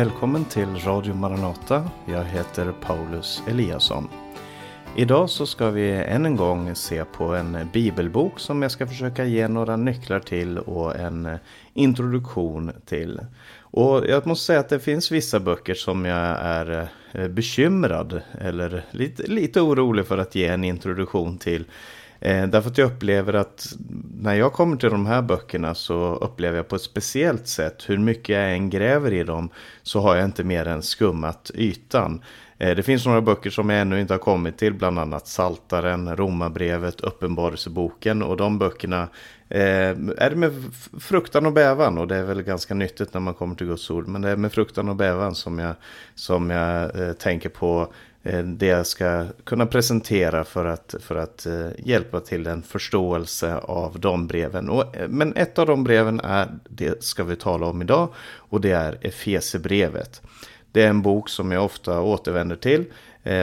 Välkommen till Radio Maranata. Jag heter Paulus Eliasson. Idag så ska vi än en gång se på en bibelbok som jag ska försöka ge några nycklar till och en introduktion till. Och jag måste säga att det finns vissa böcker som jag är eh, bekymrad eller lite, lite orolig för att ge en introduktion till. Eh, därför att jag upplever att när jag kommer till de här böckerna så upplever jag på ett speciellt sätt hur mycket jag än gräver i dem så har jag inte mer än skummat ytan. Eh, det finns några böcker som jag ännu inte har kommit till, bland annat Saltaren, Romarbrevet, Uppenbarelseboken och de böckerna eh, är det med fruktan och bävan och det är väl ganska nyttigt när man kommer till Guds ord. Men det är med fruktan och bävan som jag, som jag eh, tänker på Eh, det jag ska kunna presentera för att, för att eh, hjälpa till en förståelse av de breven. Och, eh, men ett av de breven är, det ska vi tala om idag, och det är Efesebrevet. Det är en bok som jag ofta återvänder till.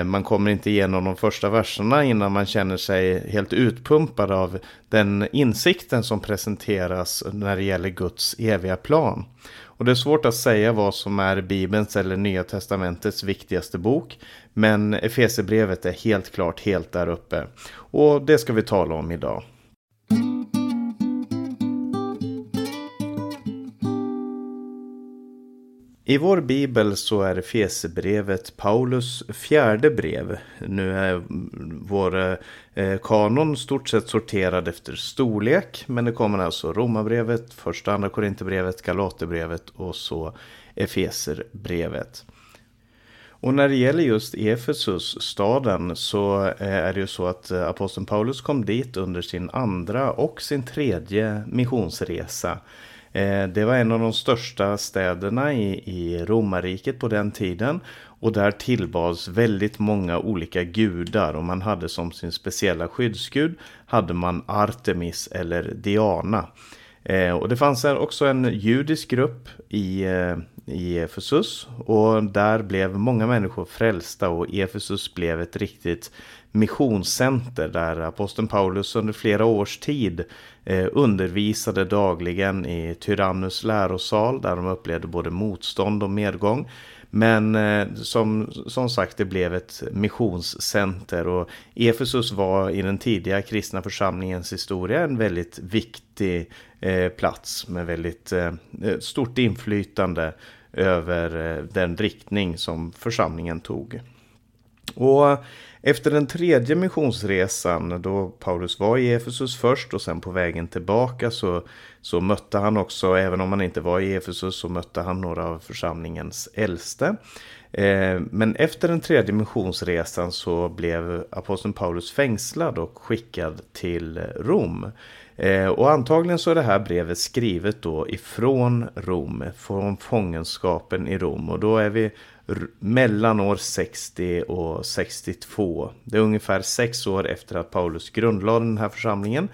Man kommer inte igenom de första verserna innan man känner sig helt utpumpad av den insikten som presenteras när det gäller Guds eviga plan. Och det är svårt att säga vad som är Bibelns eller Nya Testamentets viktigaste bok. Men Efesierbrevet är helt klart helt där uppe. Och det ska vi tala om idag. I vår bibel så är Efesierbrevet Paulus fjärde brev. Nu är vår eh, kanon stort sett sorterad efter storlek. Men det kommer alltså Romarbrevet, första andra Korinthierbrevet, Galaterbrevet och så Efeserbrevet. Och när det gäller just Efesus, staden, så eh, är det ju så att eh, aposteln Paulus kom dit under sin andra och sin tredje missionsresa. Eh, det var en av de största städerna i, i romarriket på den tiden. Och där tillbads väldigt många olika gudar och man hade som sin speciella skyddsgud hade man Artemis eller Diana. Eh, och det fanns också en judisk grupp i eh, i Efesus och där blev många människor frälsta och Efesus blev ett riktigt missionscenter där aposteln Paulus under flera års tid Eh, undervisade dagligen i Tyrannus lärosal där de upplevde både motstånd och medgång. Men eh, som, som sagt, det blev ett missionscenter och Efesus var i den tidiga kristna församlingens historia en väldigt viktig eh, plats med väldigt stort inflytande över den riktning som församlingen tog. Och efter den tredje missionsresan då Paulus var i Efesus först och sen på vägen tillbaka så, så mötte han också, även om han inte var i Efesus, så mötte han några av församlingens äldste. Eh, men efter den tredje missionsresan så blev aposteln Paulus fängslad och skickad till Rom. Eh, och antagligen så är det här brevet skrivet då ifrån Rom, från fångenskapen i Rom. Och då är vi mellan år 60 och 62. Det är ungefär sex år efter att Paulus grundlade den här församlingen.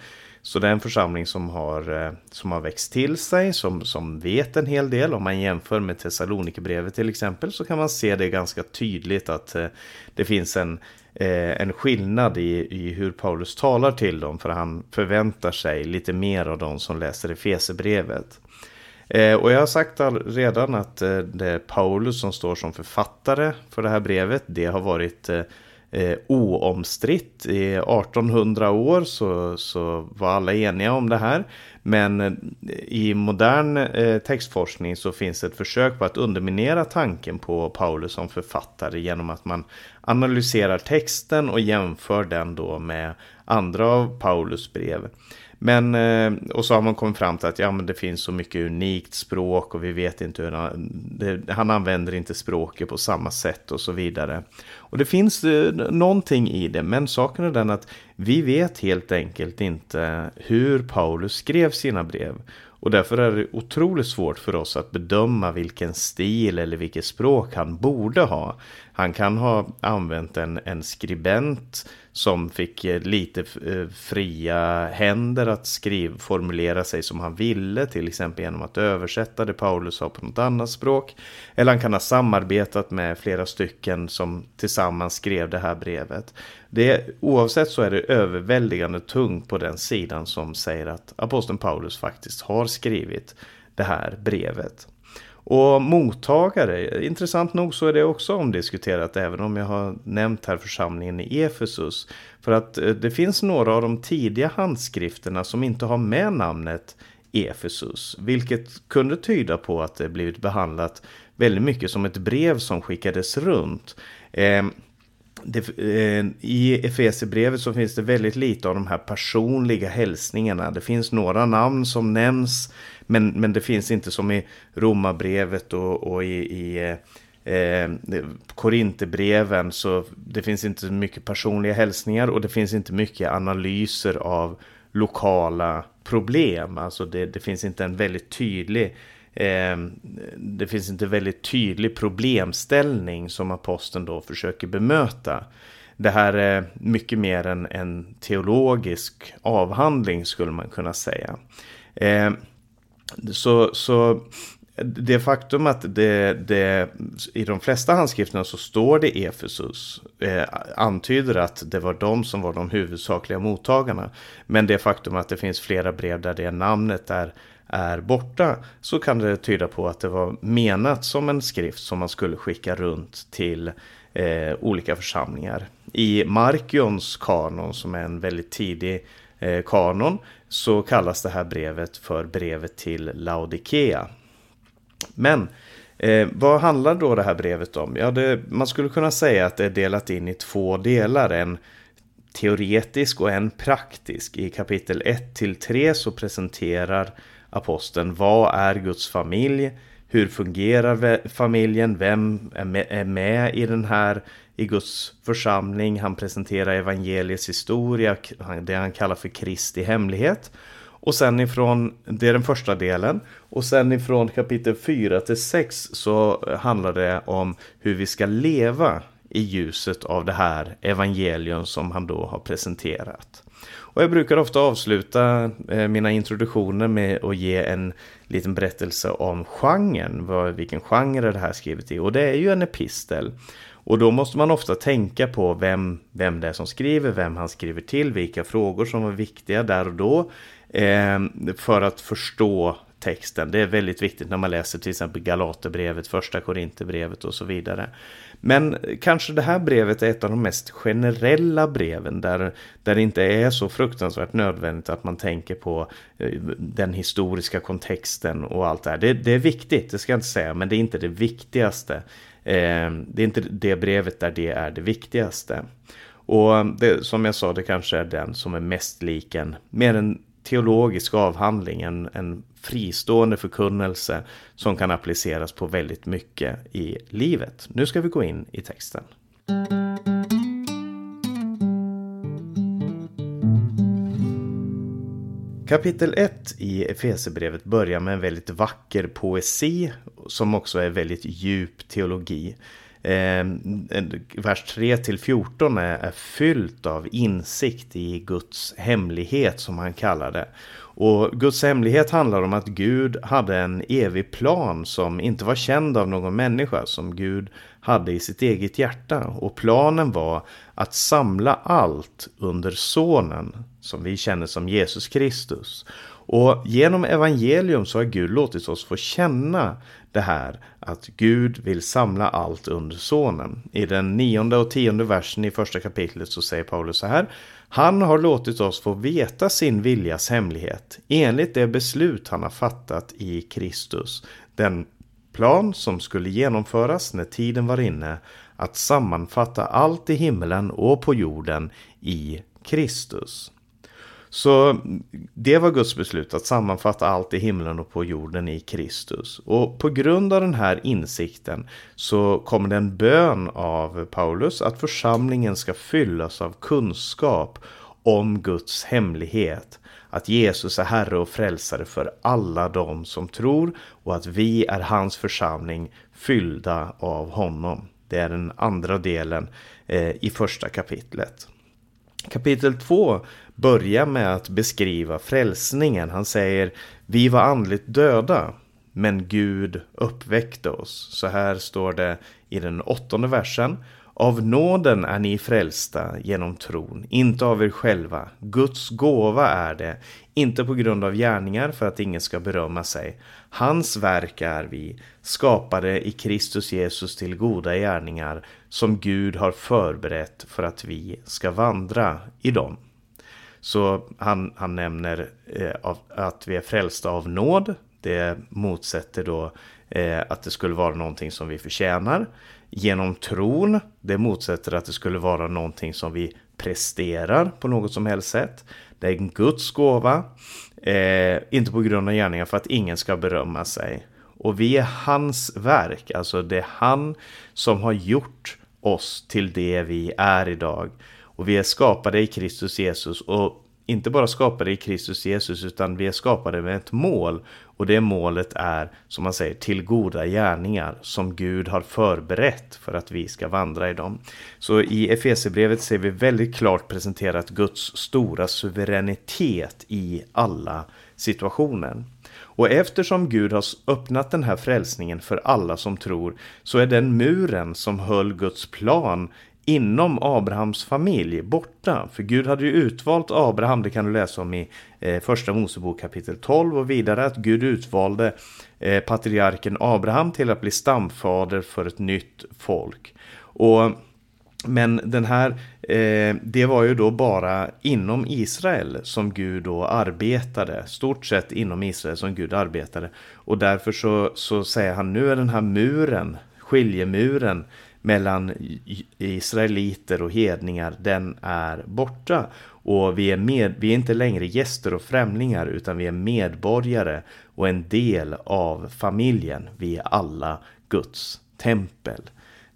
Så det är en församling som har, eh, som har växt till sig, som, som vet en hel del. Om man jämför med Thessalonikerbrevet till exempel så kan man se det ganska tydligt att eh, det finns en, eh, en skillnad i, i hur Paulus talar till dem. För han förväntar sig lite mer av dem som läser Efesebrevet. Eh, och jag har sagt redan att eh, det är Paulus som står som författare för det här brevet. Det har varit eh, eh oomstritt. I 1800 år så, så var alla eniga om det här. Men eh, i modern eh, textforskning så finns ett försök på att underminera tanken på Paulus som författare genom att man analyserar texten och jämför den då med andra av Paulus brev. Men, eh, och så har man kommit fram till att ja, men det finns så mycket unikt språk och vi vet inte hur han, det, han använder inte språket på samma sätt och så vidare. Och det finns eh, någonting i det, men saken är den att vi vet helt enkelt inte hur Paulus skrev sina brev. Och därför är det otroligt svårt för oss att bedöma vilken stil eller vilket språk han borde ha. Han kan ha använt en, en skribent som fick eh, lite eh, fria händer att skriva, formulera sig som han ville, till exempel genom att översätta det Paulus sa på något annat språk. Eller han kan ha samarbetat med flera stycken som tillsammans skrev det här brevet. Det, oavsett så är det överväldigande tungt på den sidan som säger att aposteln Paulus faktiskt har skrivit det här brevet. Och mottagare, intressant nog så är det också omdiskuterat även om jag har nämnt här församlingen i Efesus. För att eh, det finns några av de tidiga handskrifterna som inte har med namnet Efesus. Vilket kunde tyda på att det blivit behandlat väldigt mycket som ett brev som skickades runt. Eh, det, eh, I Efesierbrevet så finns det väldigt lite av de här personliga hälsningarna. Det finns några namn som nämns men, men det finns inte som i Romarbrevet och, och i, i eh, eh, Korinthierbreven så det finns inte mycket personliga hälsningar och det finns inte mycket analyser av lokala problem. Alltså det, det finns inte en väldigt tydlig eh, det finns inte väldigt tydlig problemställning som aposteln då försöker bemöta. Det här är mycket mer en, en teologisk avhandling skulle man kunna säga. Eh, så, så det faktum att det, det, i de flesta handskrifterna så står det Efesus eh, antyder att det var de som var de huvudsakliga mottagarna. Men det faktum att det finns flera brev där det namnet är, är borta så kan det tyda på att det var menat som en skrift som man skulle skicka runt till eh, olika församlingar. I Markions kanon som är en väldigt tidig eh, kanon så kallas det här brevet för brevet till Laodikea. Men eh, vad handlar då det här brevet om? Ja, det, man skulle kunna säga att det är delat in i två delar. En teoretisk och en praktisk. I kapitel 1 till 3 så presenterar aposteln vad är Guds familj? Hur fungerar familjen? Vem är med, är med i den här i Guds församling? Han presenterar evangeliets historia, det han kallar för Kristi hemlighet. Och sen ifrån, det är den första delen. Och sen ifrån kapitel 4 till 6 så handlar det om hur vi ska leva i ljuset av det här evangelium som han då har presenterat. Och jag brukar ofta avsluta eh, mina introduktioner med att ge en liten berättelse om genren. Vilken genre det här skrivet i? Och det är ju en epistel. Och då måste man ofta tänka på vem, vem det är som skriver, vem han skriver till, vilka frågor som var viktiga där och då. Eh, för att förstå texten. Det är väldigt viktigt när man läser till exempel Galaterbrevet, första Korinthierbrevet och så vidare. Men kanske det här brevet är ett av de mest generella breven där, där det inte är så fruktansvärt nödvändigt att man tänker på eh, den historiska kontexten och allt det här. Det, det är viktigt, det ska jag inte säga, men det är inte det viktigaste. Eh, det är inte det brevet där det är det viktigaste. Och det, som jag sa, det kanske är den som är mest lik en, mer en teologisk avhandling, en, en fristående förkunnelse som kan appliceras på väldigt mycket i livet. Nu ska vi gå in i texten. Kapitel 1 i Efesebrevet börjar med en väldigt vacker poesi som också är väldigt djup teologi. Eh, vers 3 till 14 är, är fyllt av insikt i Guds hemlighet som han kallar det. Och Guds hemlighet handlar om att Gud hade en evig plan som inte var känd av någon människa, som Gud hade i sitt eget hjärta. Och planen var att samla allt under sonen, som vi känner som Jesus Kristus. Och genom evangelium så har Gud låtit oss få känna det här att Gud vill samla allt under sonen. I den nionde och tionde versen i första kapitlet så säger Paulus så här. Han har låtit oss få veta sin viljas hemlighet enligt det beslut han har fattat i Kristus. Den plan som skulle genomföras när tiden var inne att sammanfatta allt i himmelen och på jorden i Kristus. Så det var Guds beslut att sammanfatta allt i himlen och på jorden i Kristus. Och på grund av den här insikten så kommer det en bön av Paulus att församlingen ska fyllas av kunskap om Guds hemlighet. Att Jesus är Herre och Frälsare för alla de som tror och att vi är hans församling fyllda av honom. Det är den andra delen eh, i första kapitlet. Kapitel 2 börjar med att beskriva frälsningen. Han säger Vi var andligt döda, men Gud uppväckte oss. Så här står det i den åttonde versen. Av nåden är ni frälsta genom tron, inte av er själva. Guds gåva är det, inte på grund av gärningar för att ingen ska berömma sig. Hans verk är vi, skapade i Kristus Jesus till goda gärningar som Gud har förberett för att vi ska vandra i dem. Så han, han nämner eh, att vi är frälsta av nåd. Det motsätter då eh, att det skulle vara någonting som vi förtjänar. Genom tron, det motsätter att det skulle vara någonting som vi presterar på något som helst sätt. Det är en Guds gåva, eh, inte på grund av gärningar för att ingen ska berömma sig. Och vi är hans verk, alltså det är han som har gjort oss till det vi är idag. Och vi är skapade i Kristus Jesus och inte bara skapade i Kristus Jesus utan vi är skapade med ett mål. Och det målet är, som man säger, till goda gärningar som Gud har förberett för att vi ska vandra i dem. Så i Efesierbrevet ser vi väldigt klart presenterat Guds stora suveränitet i alla situationer. Och eftersom Gud har öppnat den här frälsningen för alla som tror så är den muren som höll Guds plan inom Abrahams familj borta. För Gud hade ju utvalt Abraham, det kan du läsa om i eh, första Mosebok kapitel 12 och vidare att Gud utvalde eh, patriarken Abraham till att bli stamfader för ett nytt folk. Och men den här, eh, det var ju då bara inom Israel som Gud då arbetade. Stort sett inom Israel som Gud arbetade. Och därför så, så säger han nu är den här muren, skiljemuren mellan israeliter och hedningar, den är borta. Och vi är, med, vi är inte längre gäster och främlingar utan vi är medborgare och en del av familjen. Vi är alla Guds tempel.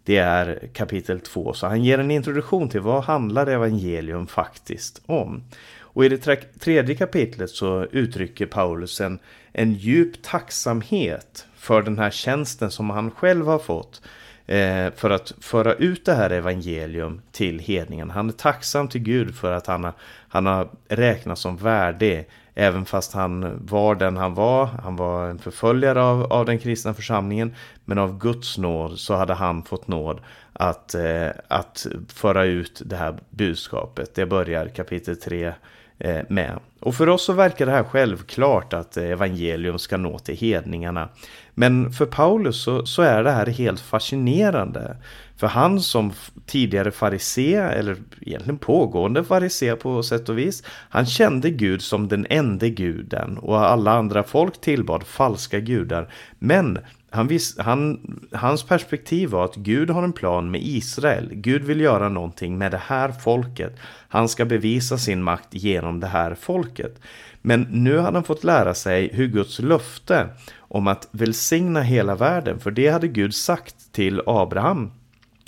Det är kapitel 2. Så han ger en introduktion till vad handlar evangelium faktiskt om. Och i det tredje kapitlet så uttrycker Paulus en, en djup tacksamhet för den här tjänsten som han själv har fått Eh, för att föra ut det här evangelium till hedningen. Han är tacksam till Gud för att han har, han har räknats som värdig Även fast han var den han var, han var en förföljare av, av den kristna församlingen. Men av Guds nåd så hade han fått nåd att, eh, att föra ut det här budskapet. Det börjar kapitel 3 Eh, med. Och för oss så verkar det här självklart att evangelium ska nå till hedningarna. Men för Paulus så, så är det här helt fascinerande. För han som tidigare farisé, eller egentligen pågående farisé på sätt och vis, han kände Gud som den enda guden och alla andra folk tillbad falska gudar. Men han vis, han, hans perspektiv var att Gud har en plan med Israel. Gud vill göra någonting med det här folket. Han ska bevisa sin makt genom det här folket. Men nu hade han fått lära sig hur Guds löfte om att välsigna hela världen, för det hade Gud sagt till Abraham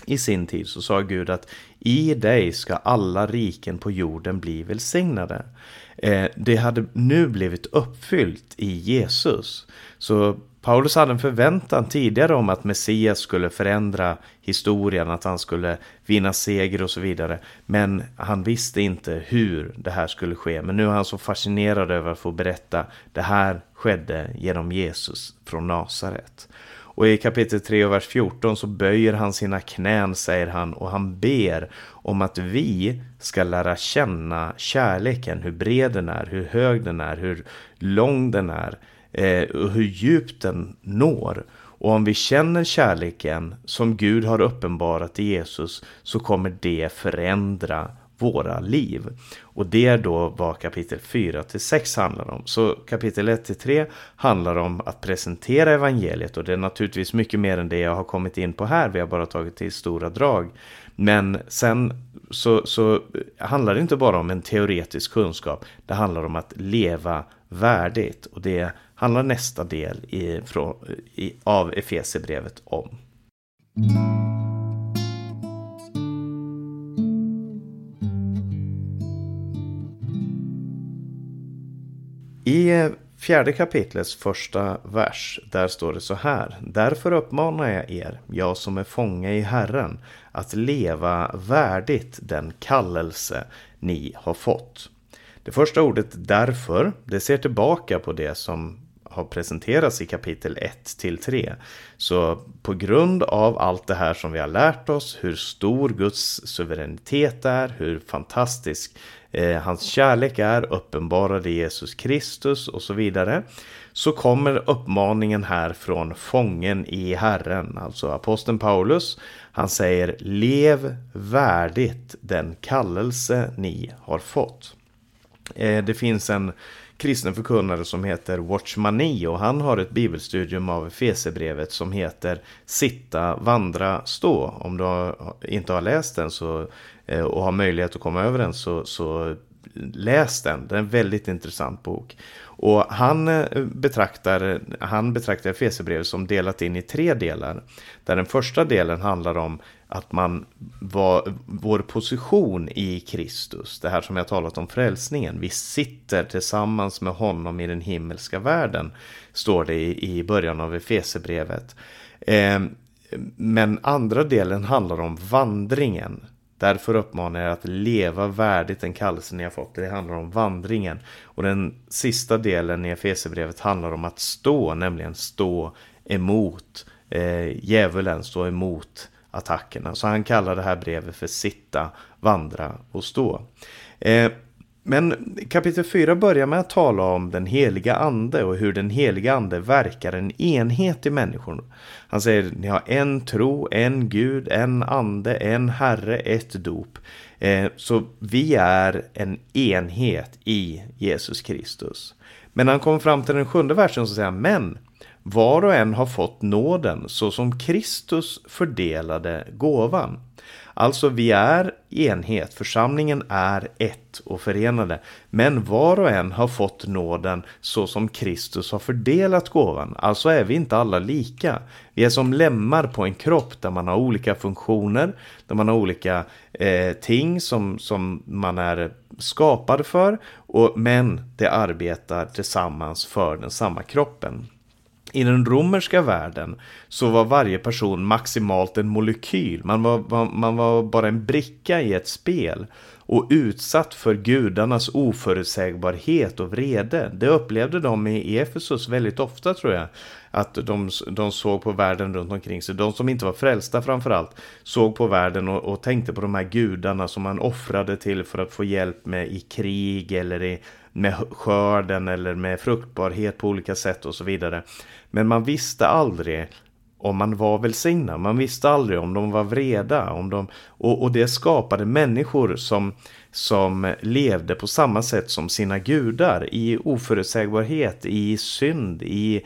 i sin tid så sa Gud att i dig ska alla riken på jorden bli välsignade. Eh, det hade nu blivit uppfyllt i Jesus. Så Paulus hade en förväntan tidigare om att Messias skulle förändra historien, att han skulle vinna seger och så vidare. Men han visste inte hur det här skulle ske. Men nu är han så fascinerad över att få berätta det här skedde genom Jesus från Nasaret. Och i kapitel 3 och vers 14 så böjer han sina knän, säger han, och han ber om att vi ska lära känna kärleken, hur bred den är, hur hög den är, hur lång den är eh, och hur djupt den når. Och om vi känner kärleken som Gud har uppenbarat i Jesus så kommer det förändra våra liv. Och det är då vad kapitel 4 till 6 handlar om. Så kapitel 1 till 3 handlar om att presentera evangeliet och det är naturligtvis mycket mer än det jag har kommit in på här. Vi har bara tagit till stora drag. Men sen så, så handlar det inte bara om en teoretisk kunskap. Det handlar om att leva värdigt och det handlar nästa del i, från, i, av Efesierbrevet om. I fjärde kapitlets första vers, där står det så här. Därför uppmanar jag er, jag som är fånge i Herren, att leva värdigt den kallelse ni har fått. Det första ordet därför, det ser tillbaka på det som har presenterats i kapitel 1 till 3. Så på grund av allt det här som vi har lärt oss, hur stor Guds suveränitet är, hur fantastisk eh, hans kärlek är uppenbarad i Jesus Kristus och så vidare. Så kommer uppmaningen här från fången i Herren, alltså aposteln Paulus. Han säger lev värdigt den kallelse ni har fått. Eh, det finns en kristen förkunnare som heter Watchmani och han har ett bibelstudium av Fesebrevet som heter Sitta, vandra, stå. Om du inte har läst den så, eh, och har möjlighet att komma över den så, så läs den. Det är en väldigt intressant bok. Och han eh, betraktar, han betraktar Efesierbrevet som delat in i tre delar. Där den första delen handlar om att man var vår position i Kristus. Det här som jag talat om frälsningen. Vi sitter tillsammans med honom i den himmelska världen. Står det i, början av Efesierbrevet. Eh, men andra delen handlar om vandringen. Därför uppmanar jag att leva värdigt den kallelse ni har fått. Det handlar om vandringen. Och den sista delen i Efesierbrevet handlar om att stå, nämligen stå emot eh, djävulen, stå emot attackerna. Så han kallar det här brevet för sitta, vandra och stå. Eh, men kapitel 4 börjar med att tala om den heliga ande och hur den heliga ande verkar en enhet i människor. Han säger ni har en tro, en Gud, en ande, en Herre, ett dop. Eh, så vi är en enhet i Jesus Kristus. Men när han kommer fram till den sjunde versen så säger han men var och en har fått nåden så som Kristus fördelade gåvan. Alltså vi är enhet, församlingen är ett och förenade. Men var och en har fått nåden så som Kristus har fördelat gåvan. Alltså är vi inte alla lika. Vi är som lemmar på en kropp där man har olika funktioner, där man har olika eh, ting som, som man är skapad för. Och, men det arbetar tillsammans för den samma kroppen. I den romerska världen så var varje person maximalt en molekyl. Man var, man var bara en bricka i ett spel och utsatt för gudarnas oförutsägbarhet och vrede. Det upplevde de i Efesus väldigt ofta tror jag. Att de, de såg på världen runt omkring sig. De som inte var frälsta framförallt såg på världen och, och tänkte på de här gudarna som man offrade till för att få hjälp med i krig eller i, med skörden eller med fruktbarhet på olika sätt och så vidare. Men man visste aldrig om man var välsignad. Man visste aldrig om de var vreda. Om de, och, och det skapade människor som, som levde på samma sätt som sina gudar. I oförutsägbarhet, i synd, i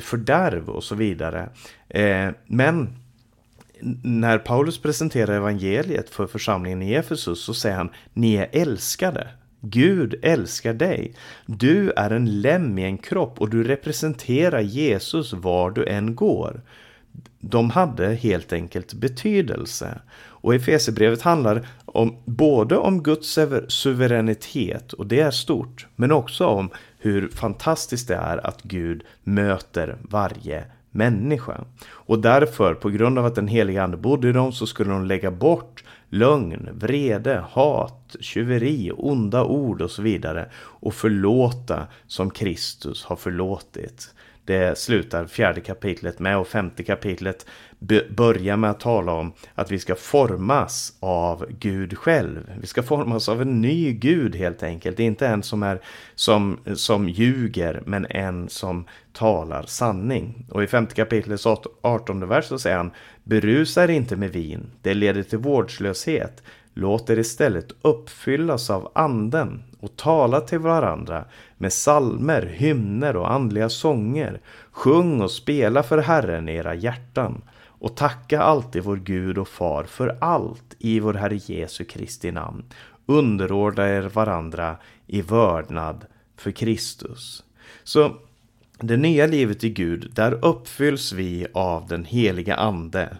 fördärv och så vidare. Eh, men när Paulus presenterar evangeliet för församlingen i Efesus så säger han Ni är älskade. Gud älskar dig. Du är en lem i en kropp och du representerar Jesus var du än går. De hade helt enkelt betydelse. Och Efesierbrevet handlar om, både om Guds suveränitet, och det är stort, men också om hur fantastiskt det är att Gud möter varje människa. Och därför, på grund av att den heliga ande bodde i dem, så skulle de lägga bort lögn, vrede, hat, tjuveri, onda ord och så vidare och förlåta som Kristus har förlåtit. Det slutar fjärde kapitlet med och femte kapitlet börjar med att tala om att vi ska formas av Gud själv. Vi ska formas av en ny Gud helt enkelt. Inte en som är som, som ljuger men en som talar sanning. Och i femte kapitlets artonde vers så säger han Berusa er inte med vin, det leder till vårdslöshet. Låt er istället uppfyllas av anden och tala till varandra med salmer, hymner och andliga sånger. Sjung och spela för Herren i era hjärtan och tacka alltid vår Gud och Far för allt i vår Herre Jesu Kristi namn. Underordna er varandra i vördnad för Kristus. Så det nya livet i Gud, där uppfylls vi av den heliga Ande.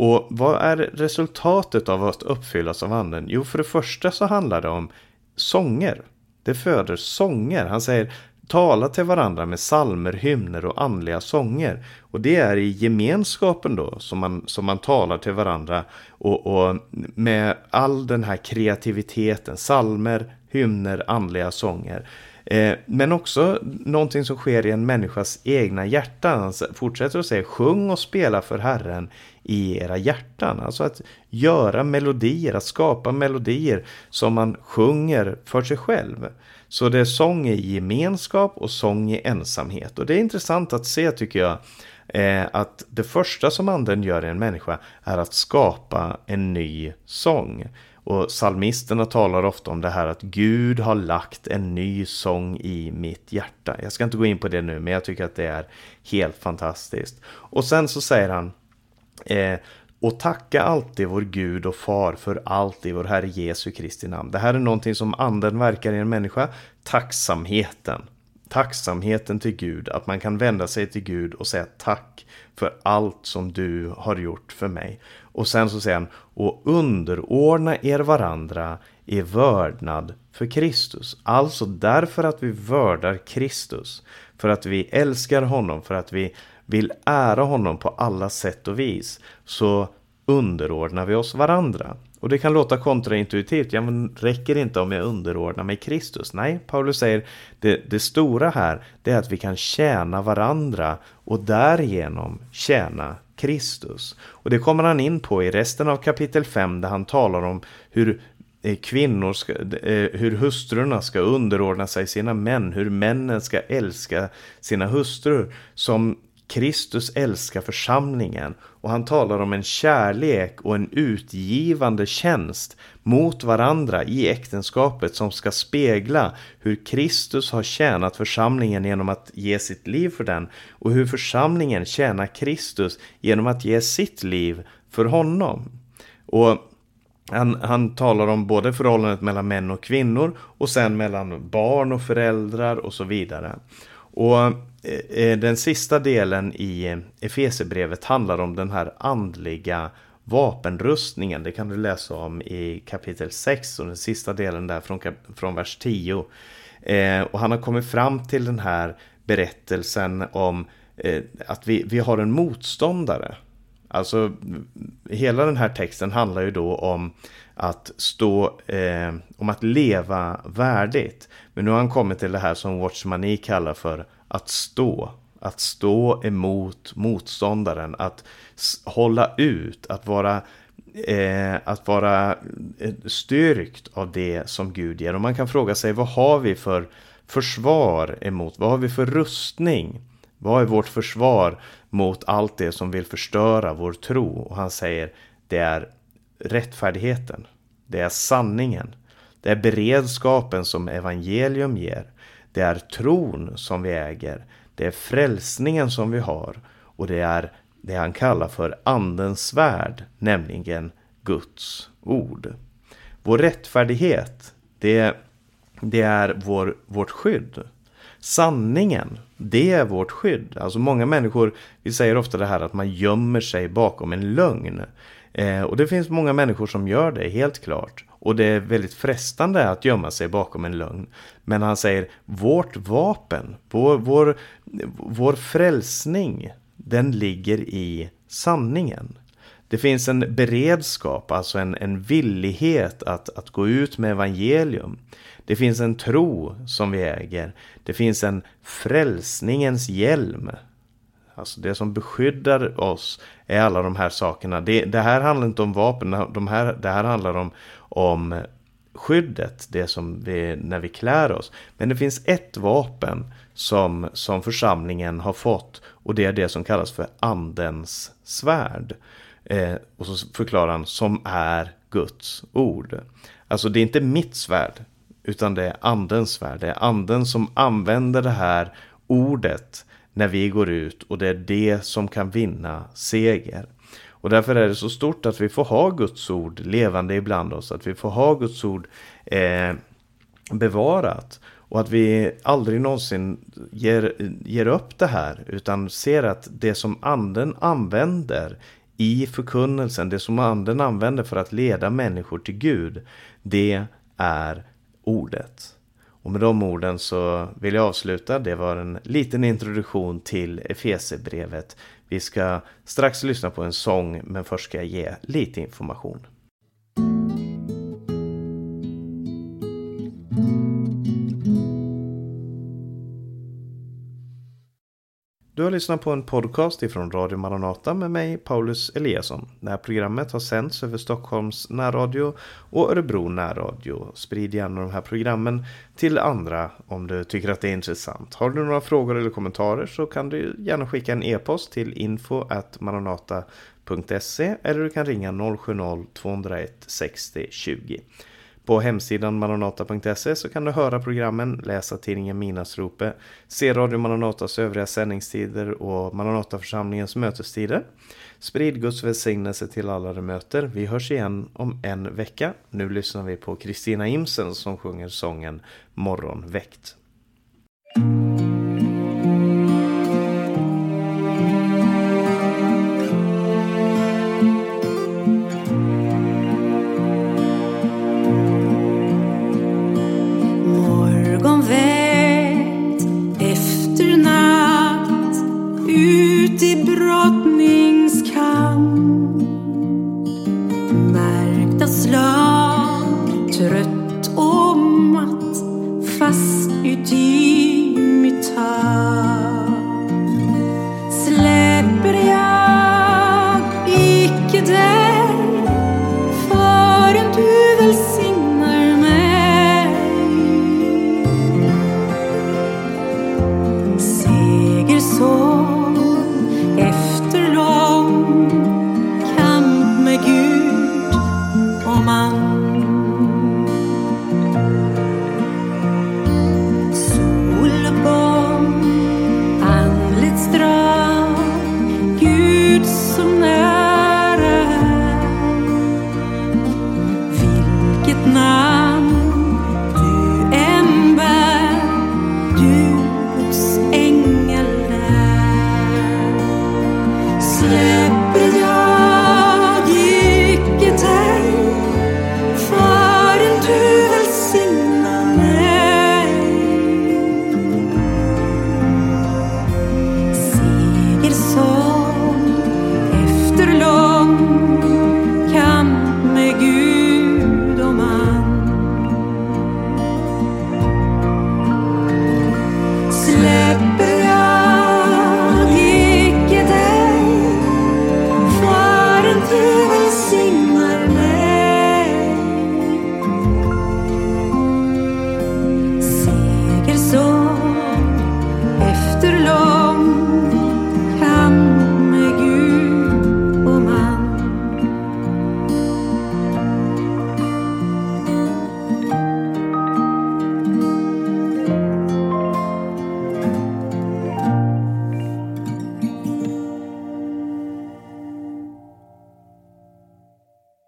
Och vad är resultatet av att uppfyllas av anden? Jo, för det första så handlar det om sånger. Det föder sånger. Han säger tala till varandra med salmer, hymner och andliga sånger. Och det är i gemenskapen då som man, som man talar till varandra och, och med all den här kreativiteten, salmer, hymner, andliga sånger. Eh, men också någonting som sker i en människas egna hjärta. Han fortsätter att säga sjung och spela för Herren i era hjärtan. Alltså att göra melodier, att skapa melodier som man sjunger för sig själv. Så det är sång i gemenskap och sång i ensamhet. Och det är intressant att se tycker jag eh, att det första som anden gör i en människa är att skapa en ny sång. Och psalmisterna talar ofta om det här att Gud har lagt en ny sång i mitt hjärta. Jag ska inte gå in på det nu, men jag tycker att det är helt fantastiskt. Och sen så säger han eh, och tacka alltid vår Gud och Far för allt i vår Herre Jesu Kristi namn. Det här är någonting som anden verkar i en människa. Tacksamheten. Tacksamheten till Gud. Att man kan vända sig till Gud och säga tack för allt som du har gjort för mig. Och sen så säger han, och underordna er varandra i vördnad för Kristus. Alltså därför att vi vördar Kristus. För att vi älskar honom, för att vi vill ära honom på alla sätt och vis. Så underordnar vi oss varandra. Och det kan låta kontraintuitivt, ja men räcker det inte om jag underordnar mig Kristus? Nej, Paulus säger det, det stora här det är att vi kan tjäna varandra och därigenom tjäna Kristus. Och det kommer han in på i resten av kapitel 5 där han talar om hur eh, kvinnor ska, eh, hur hustrurna ska underordna sig sina män, hur männen ska älska sina hustrur som Kristus älskar församlingen och han talar om en kärlek och en utgivande tjänst mot varandra i äktenskapet som ska spegla hur Kristus har tjänat församlingen genom att ge sitt liv för den och hur församlingen tjänar Kristus genom att ge sitt liv för honom. Och han, han talar om både förhållandet mellan män och kvinnor och sen mellan barn och föräldrar och så vidare. Och eh, eh, den sista delen i eh, Efesebrevet handlar om den här andliga vapenrustningen. Det kan du läsa om i kapitel 6 och den sista delen där från, från vers 10. Eh, och han har kommit fram till den här berättelsen om eh, att vi, vi har en motståndare. Alltså hela den här texten handlar ju då om att stå, eh, om att leva värdigt. Men nu har han kommit till det här som Watchmani kallar för att stå. Att stå emot motståndaren, att hålla ut, att vara, eh, att vara eh, styrkt av det som Gud ger. Och man kan fråga sig, vad har vi för försvar emot? Vad har vi för rustning? Vad är vårt försvar mot allt det som vill förstöra vår tro? Och han säger, det är rättfärdigheten. Det är sanningen. Det är beredskapen som evangelium ger. Det är tron som vi äger. Det är frälsningen som vi har. Och det är det han kallar för andens svärd, nämligen Guds ord. Vår rättfärdighet, det, det är vår, vårt skydd. Sanningen, det är vårt skydd. Alltså många människor, vi säger ofta det här att man gömmer sig bakom en lögn. Eh, och det finns många människor som gör det, helt klart. Och det är väldigt frestande att gömma sig bakom en lögn. Men han säger, vårt vapen, vår, vår, vår frälsning, den ligger i sanningen. Det finns en beredskap, alltså en, en villighet att, att gå ut med evangelium. Det finns en tro som vi äger. Det finns en frälsningens hjälm. Alltså det som beskyddar oss är alla de här sakerna. Det, det här handlar inte om vapen, de här, det här handlar om, om skyddet, det som vi, när vi klär oss. Men det finns ett vapen som, som församlingen har fått och det är det som kallas för andens svärd. Eh, och så förklarar han som är Guds ord. Alltså det är inte mitt svärd utan det är andens svärd. Det är anden som använder det här ordet när vi går ut och det är det som kan vinna seger. Och därför är det så stort att vi får ha Guds ord levande ibland oss, att vi får ha Guds ord eh, bevarat. Och att vi aldrig någonsin ger, ger upp det här utan ser att det som anden använder i förkunnelsen, det som anden använder för att leda människor till Gud, det är ordet. Och med de orden så vill jag avsluta. Det var en liten introduktion till Efesebrevet. Vi ska strax lyssna på en sång men först ska jag ge lite information. Du har lyssnat på en podcast ifrån Radio Maranata med mig, Paulus Eliasson. Det här programmet har sänts över Stockholms närradio och Örebro närradio. Sprid gärna de här programmen till andra om du tycker att det är intressant. Har du några frågor eller kommentarer så kan du gärna skicka en e-post till info.maranata.se eller du kan ringa 070-201 60 20. På hemsidan maranata.se så kan du höra programmen, läsa tidningen Minasrope, se Radio Maranatas övriga sändningstider och Maranataförsamlingens mötestider. Sprid Guds välsignelse till alla du möter. Vi hörs igen om en vecka. Nu lyssnar vi på Kristina Imsen som sjunger sången Morgonväkt.